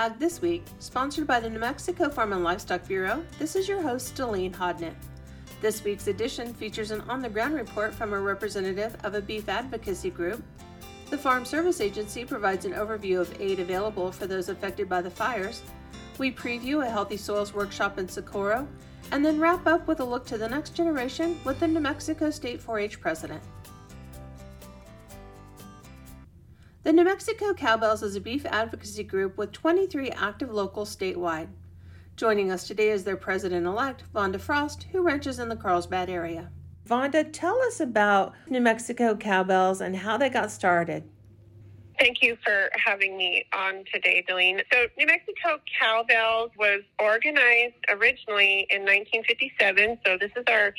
Ag This Week, sponsored by the New Mexico Farm and Livestock Bureau. This is your host, Delene Hodnett. This week's edition features an on the ground report from a representative of a beef advocacy group. The Farm Service Agency provides an overview of aid available for those affected by the fires. We preview a Healthy Soils workshop in Socorro, and then wrap up with a look to the next generation with the New Mexico State 4 H president. The New Mexico Cowbells is a beef advocacy group with 23 active locals statewide. Joining us today is their president elect, Vonda Frost, who ranches in the Carlsbad area. Vonda, tell us about New Mexico Cowbells and how they got started. Thank you for having me on today, Delene. So, New Mexico Cowbells was organized originally in 1957. So, this is our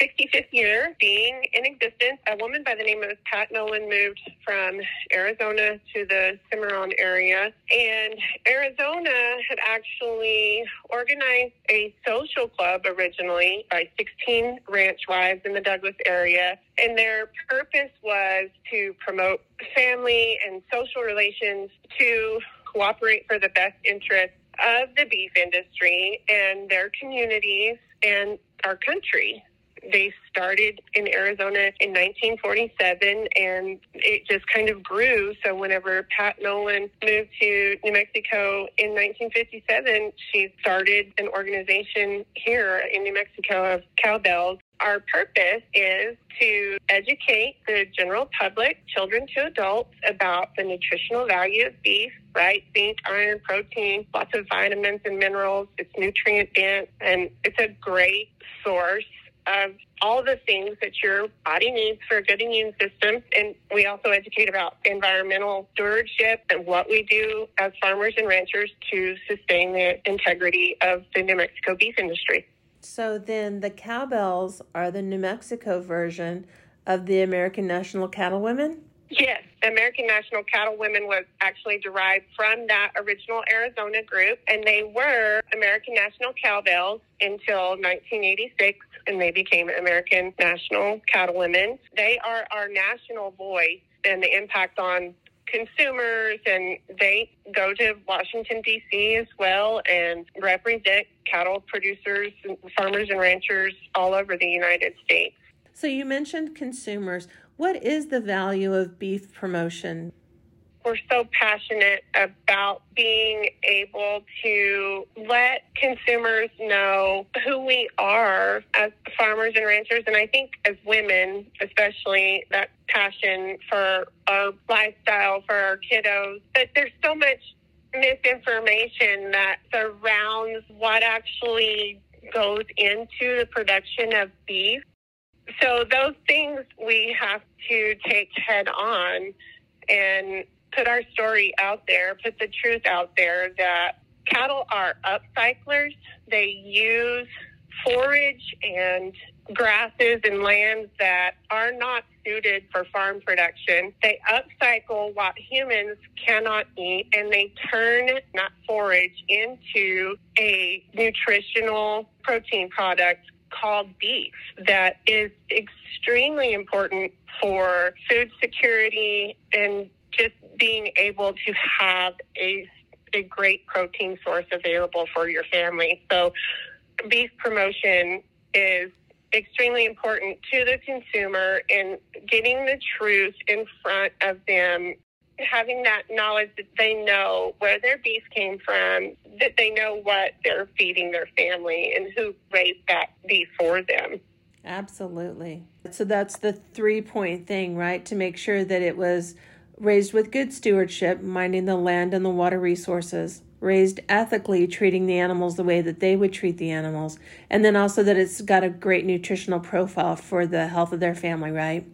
65th year being in existence. A woman by the name of Pat Nolan moved from Arizona to the Cimarron area. And Arizona had actually organized a social club originally by 16 ranch wives in the Douglas area. And their purpose was to promote family and social relations to cooperate for the best interests of the beef industry and their communities and our country they started in Arizona in 1947 and it just kind of grew. So whenever Pat Nolan moved to New Mexico in 1957, she started an organization here in New Mexico of cowbells. Our purpose is to educate the general public, children to adults, about the nutritional value of beef, right? Zinc, iron, protein, lots of vitamins and minerals. It's nutrient dense and it's a great source of all the things that your body needs for a good immune system. And we also educate about environmental stewardship and what we do as farmers and ranchers to sustain the integrity of the New Mexico beef industry. So then the cowbells are the New Mexico version of the American National Cattlewomen? Yes, American National Cattlewomen was actually derived from that original Arizona group, and they were American National Cowbells until 1986 and they became American National Cattlewomen. They are our national voice and the impact on consumers and they go to Washington D.C. as well and represent cattle producers, farmers and ranchers all over the United States. So you mentioned consumers. What is the value of beef promotion? we're so passionate about being able to let consumers know who we are as farmers and ranchers. And I think as women, especially, that passion for our lifestyle, for our kiddos, but there's so much misinformation that surrounds what actually goes into the production of beef. So those things we have to take head on and put our story out there, put the truth out there that cattle are upcyclers. They use forage and grasses and lands that are not suited for farm production. They upcycle what humans cannot eat and they turn that forage into a nutritional protein product called beef that is extremely important for food security and just being able to have a a great protein source available for your family. So beef promotion is extremely important to the consumer and getting the truth in front of them having that knowledge that they know where their beef came from, that they know what they're feeding their family and who raised that beef for them. Absolutely. So that's the three point thing, right? To make sure that it was raised with good stewardship, minding the land and the water resources, raised ethically, treating the animals the way that they would treat the animals, and then also that it's got a great nutritional profile for the health of their family, right?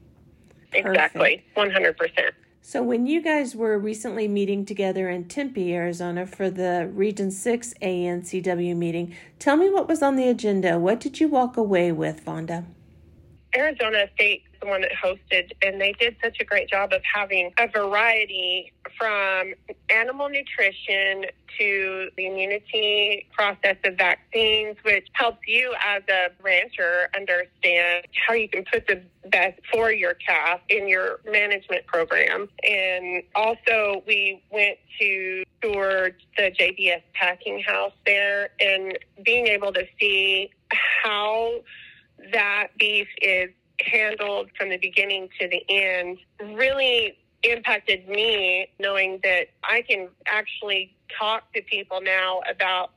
Exactly, Perfect. 100%. So, when you guys were recently meeting together in Tempe, Arizona for the Region 6 ANCW meeting, tell me what was on the agenda. What did you walk away with, Vonda? Arizona State the one that hosted, and they did such a great job of having a variety from animal nutrition to the immunity process of vaccines, which helps you as a rancher understand how you can put the best for your calf in your management program. And also, we went to tour the JBS packing house there and being able to see how that beef is handled from the beginning to the end really impacted me knowing that I can actually talk to people now about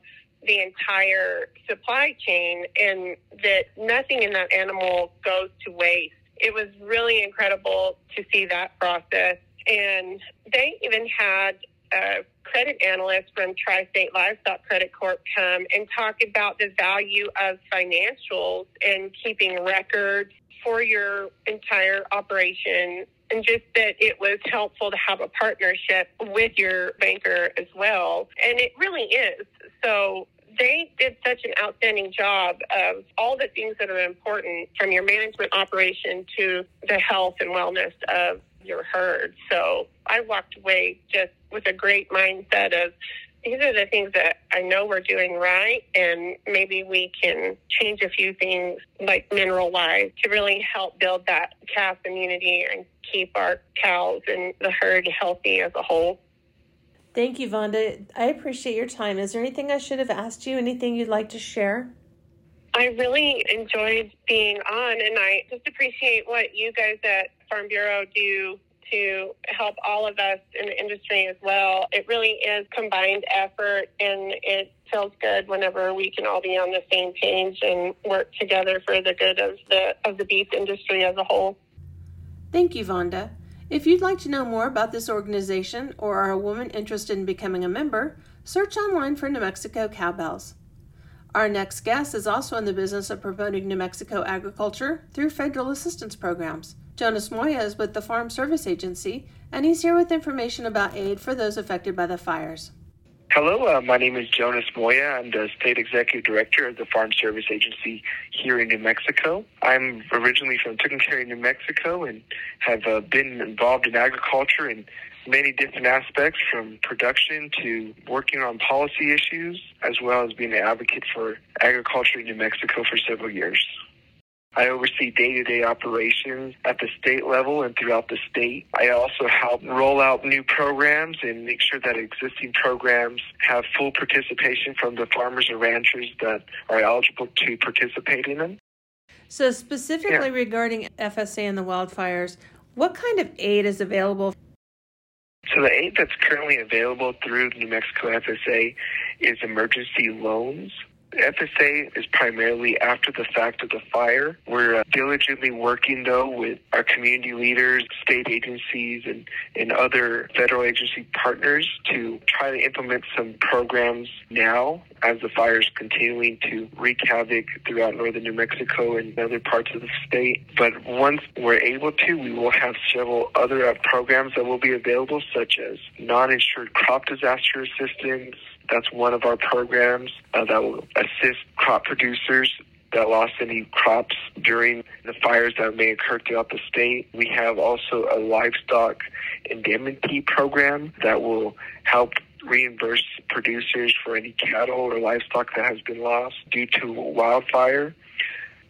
the entire supply chain and that nothing in that animal goes to waste. It was really incredible to see that process. And they even had a credit analyst from Tri State Livestock Credit Corp come and talk about the value of financials and keeping records for your entire operation and just that it was helpful to have a partnership with your banker as well. And it really is. So they did such an outstanding job of all the things that are important from your management operation to the health and wellness of your herd. So I walked away just with a great mindset of these are the things that I know we're doing right, and maybe we can change a few things like mineral wise to really help build that calf immunity and keep our cows and the herd healthy as a whole. Thank you, Vonda. I appreciate your time. Is there anything I should have asked you? Anything you'd like to share? I really enjoyed being on, and I just appreciate what you guys at Farm Bureau do to help all of us in the industry as well. It really is combined effort, and it feels good whenever we can all be on the same page and work together for the good of the of the beef industry as a whole. Thank you, Vonda. If you'd like to know more about this organization or are a woman interested in becoming a member, search online for New Mexico Cowbells. Our next guest is also in the business of promoting New Mexico agriculture through federal assistance programs. Jonas Moya is with the Farm Service Agency, and he's here with information about aid for those affected by the fires. Hello, uh, my name is Jonas Moya. I'm the State Executive Director of the Farm Service Agency here in New Mexico. I'm originally from Tucumcari, New Mexico, and have uh, been involved in agriculture in many different aspects from production to working on policy issues, as well as being an advocate for agriculture in New Mexico for several years. I oversee day-to-day operations at the state level and throughout the state. I also help roll out new programs and make sure that existing programs have full participation from the farmers and ranchers that are eligible to participate in them. So, specifically yeah. regarding FSA and the wildfires, what kind of aid is available? So, the aid that's currently available through New Mexico FSA is emergency loans. FSA is primarily after the fact of the fire. We're uh, diligently working, though, with our community leaders, state agencies, and, and other federal agency partners to try to implement some programs now as the fire is continuing to wreak havoc throughout northern New Mexico and other parts of the state. But once we're able to, we will have several other uh, programs that will be available, such as non insured crop disaster assistance that's one of our programs uh, that will assist crop producers that lost any crops during the fires that may occur throughout the state. We have also a livestock indemnity program that will help reimburse producers for any cattle or livestock that has been lost due to wildfire.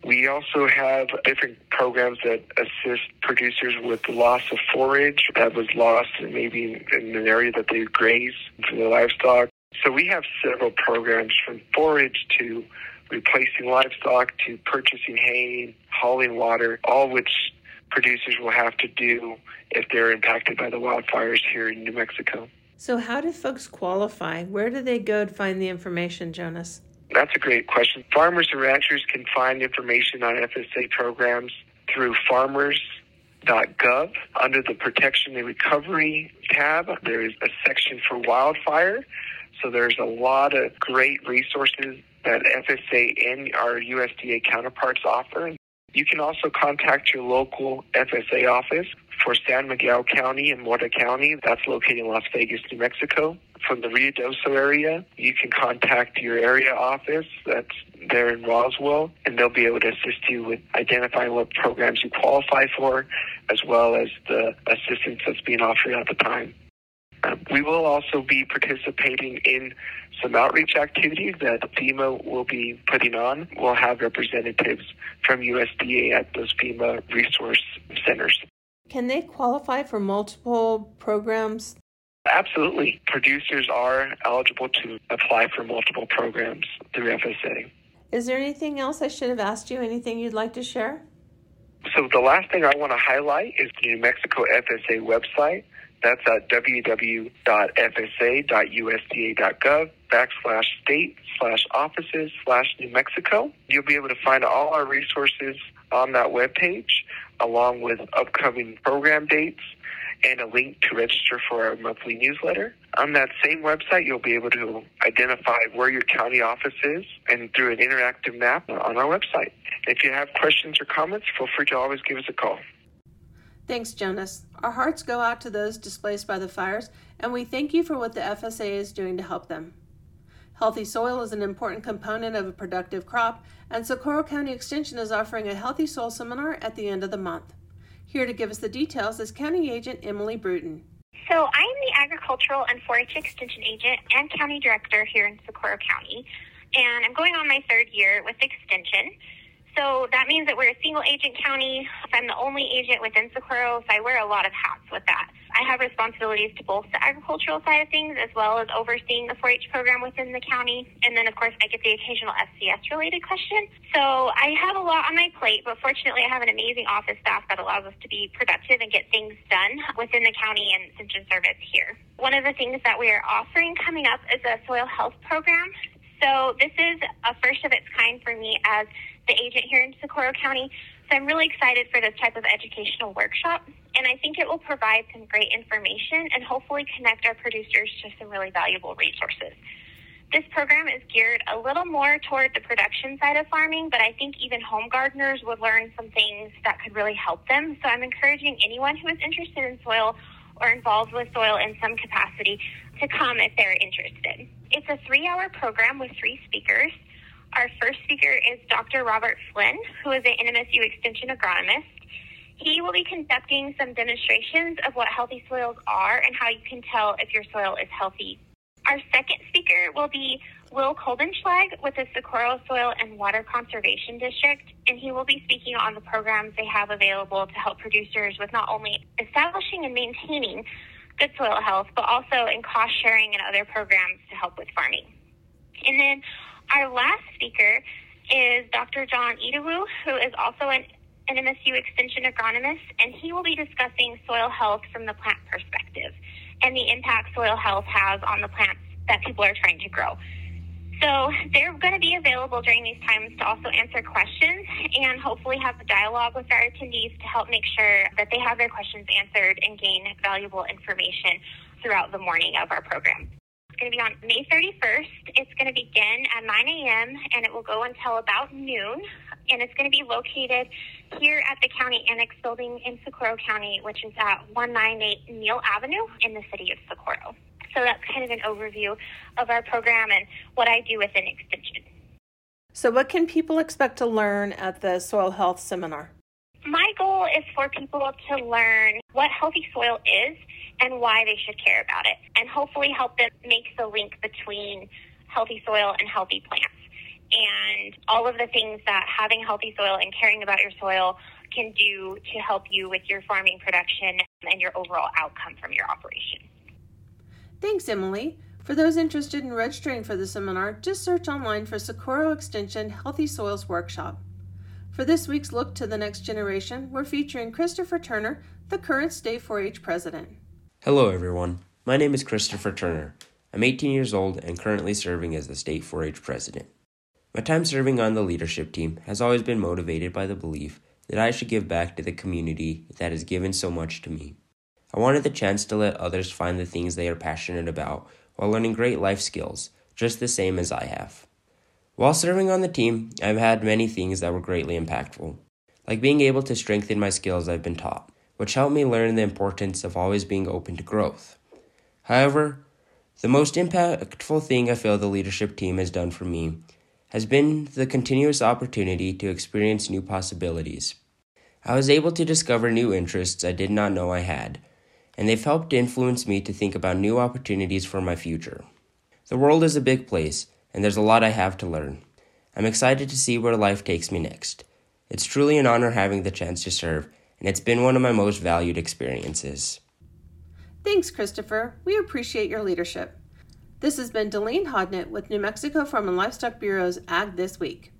We also have different programs that assist producers with the loss of forage that was lost maybe in an area that they graze for the livestock. So we have several programs from forage to replacing livestock to purchasing hay, hauling water, all which producers will have to do if they're impacted by the wildfires here in New Mexico. So, how do folks qualify? Where do they go to find the information, Jonas? That's a great question. Farmers and ranchers can find information on FSA programs through farmers.gov. Under the Protection and Recovery tab, there is a section for wildfire. So there's a lot of great resources that FSA and our USDA counterparts offer. You can also contact your local FSA office for San Miguel County and Mora County. That's located in Las Vegas, New Mexico. From the Ruidoso area, you can contact your area office that's there in Roswell, and they'll be able to assist you with identifying what programs you qualify for, as well as the assistance that's being offered at the time. Um, we will also be participating in some outreach activities that FEMA will be putting on. We'll have representatives from USDA at those FEMA resource centers. Can they qualify for multiple programs? Absolutely. Producers are eligible to apply for multiple programs through FSA. Is there anything else I should have asked you? Anything you'd like to share? So, the last thing I want to highlight is the New Mexico FSA website. That's at www.fsa.usda.gov backslash state slash offices slash New Mexico. You'll be able to find all our resources on that webpage, along with upcoming program dates and a link to register for our monthly newsletter. On that same website, you'll be able to identify where your county office is and through an interactive map on our website. If you have questions or comments, feel free to always give us a call. Thanks, Jonas. Our hearts go out to those displaced by the fires, and we thank you for what the FSA is doing to help them. Healthy soil is an important component of a productive crop, and Socorro County Extension is offering a Healthy Soil Seminar at the end of the month. Here to give us the details is County Agent Emily Bruton. So, I am the Agricultural and 4 H Extension Agent and County Director here in Socorro County, and I'm going on my third year with Extension. So that means that we're a single agent county. I'm the only agent within Socorro, so I wear a lot of hats with that. I have responsibilities to both the agricultural side of things as well as overseeing the 4-H program within the county. And then, of course, I get the occasional SCS related question. So I have a lot on my plate, but fortunately, I have an amazing office staff that allows us to be productive and get things done within the county and Extension Service here. One of the things that we are offering coming up is a soil health program. So this is a first of its kind for me as the agent here in Socorro County. So I'm really excited for this type of educational workshop. And I think it will provide some great information and hopefully connect our producers to some really valuable resources. This program is geared a little more toward the production side of farming, but I think even home gardeners would learn some things that could really help them. So I'm encouraging anyone who is interested in soil or involved with soil in some capacity to come if they're interested. It's a three hour program with three speakers. Our first speaker is Dr. Robert Flynn, who is an NMSU Extension agronomist. He will be conducting some demonstrations of what healthy soils are and how you can tell if your soil is healthy. Our second speaker will be Will Kolbenschlag with the Socorro Soil and Water Conservation District, and he will be speaking on the programs they have available to help producers with not only establishing and maintaining good soil health, but also in cost sharing and other programs to help with farming. And then our last speaker is Dr. John Idowu, who is also an, an MSU Extension agronomist, and he will be discussing soil health from the plant perspective and the impact soil health has on the plants that people are trying to grow. So they're going to be available during these times to also answer questions and hopefully have a dialogue with our attendees to help make sure that they have their questions answered and gain valuable information throughout the morning of our program. It's going to be on May 31st. It's going to begin at 9 a.m. and it will go until about noon. And it's going to be located here at the County Annex Building in Socorro County, which is at 198 Neal Avenue in the city of Socorro. So that's kind of an overview of our program and what I do within Extension. So, what can people expect to learn at the Soil Health Seminar? My goal is for people to learn what healthy soil is and why they should care about it, and hopefully help them make the link between healthy soil and healthy plants and all of the things that having healthy soil and caring about your soil can do to help you with your farming production and your overall outcome from your operation. Thanks, Emily. For those interested in registering for the seminar, just search online for Socorro Extension Healthy Soils Workshop. For this week's Look to the Next Generation, we're featuring Christopher Turner, the current State 4 H president. Hello, everyone. My name is Christopher Turner. I'm 18 years old and currently serving as the State 4 H president. My time serving on the leadership team has always been motivated by the belief that I should give back to the community that has given so much to me. I wanted the chance to let others find the things they are passionate about while learning great life skills, just the same as I have. While serving on the team, I've had many things that were greatly impactful, like being able to strengthen my skills I've been taught, which helped me learn the importance of always being open to growth. However, the most impactful thing I feel the leadership team has done for me has been the continuous opportunity to experience new possibilities. I was able to discover new interests I did not know I had, and they've helped influence me to think about new opportunities for my future. The world is a big place, and there's a lot I have to learn. I'm excited to see where life takes me next. It's truly an honor having the chance to serve, and it's been one of my most valued experiences. Thanks, Christopher. We appreciate your leadership. This has been Delene Hodnett with New Mexico Farm and Livestock Bureau's Ag This Week.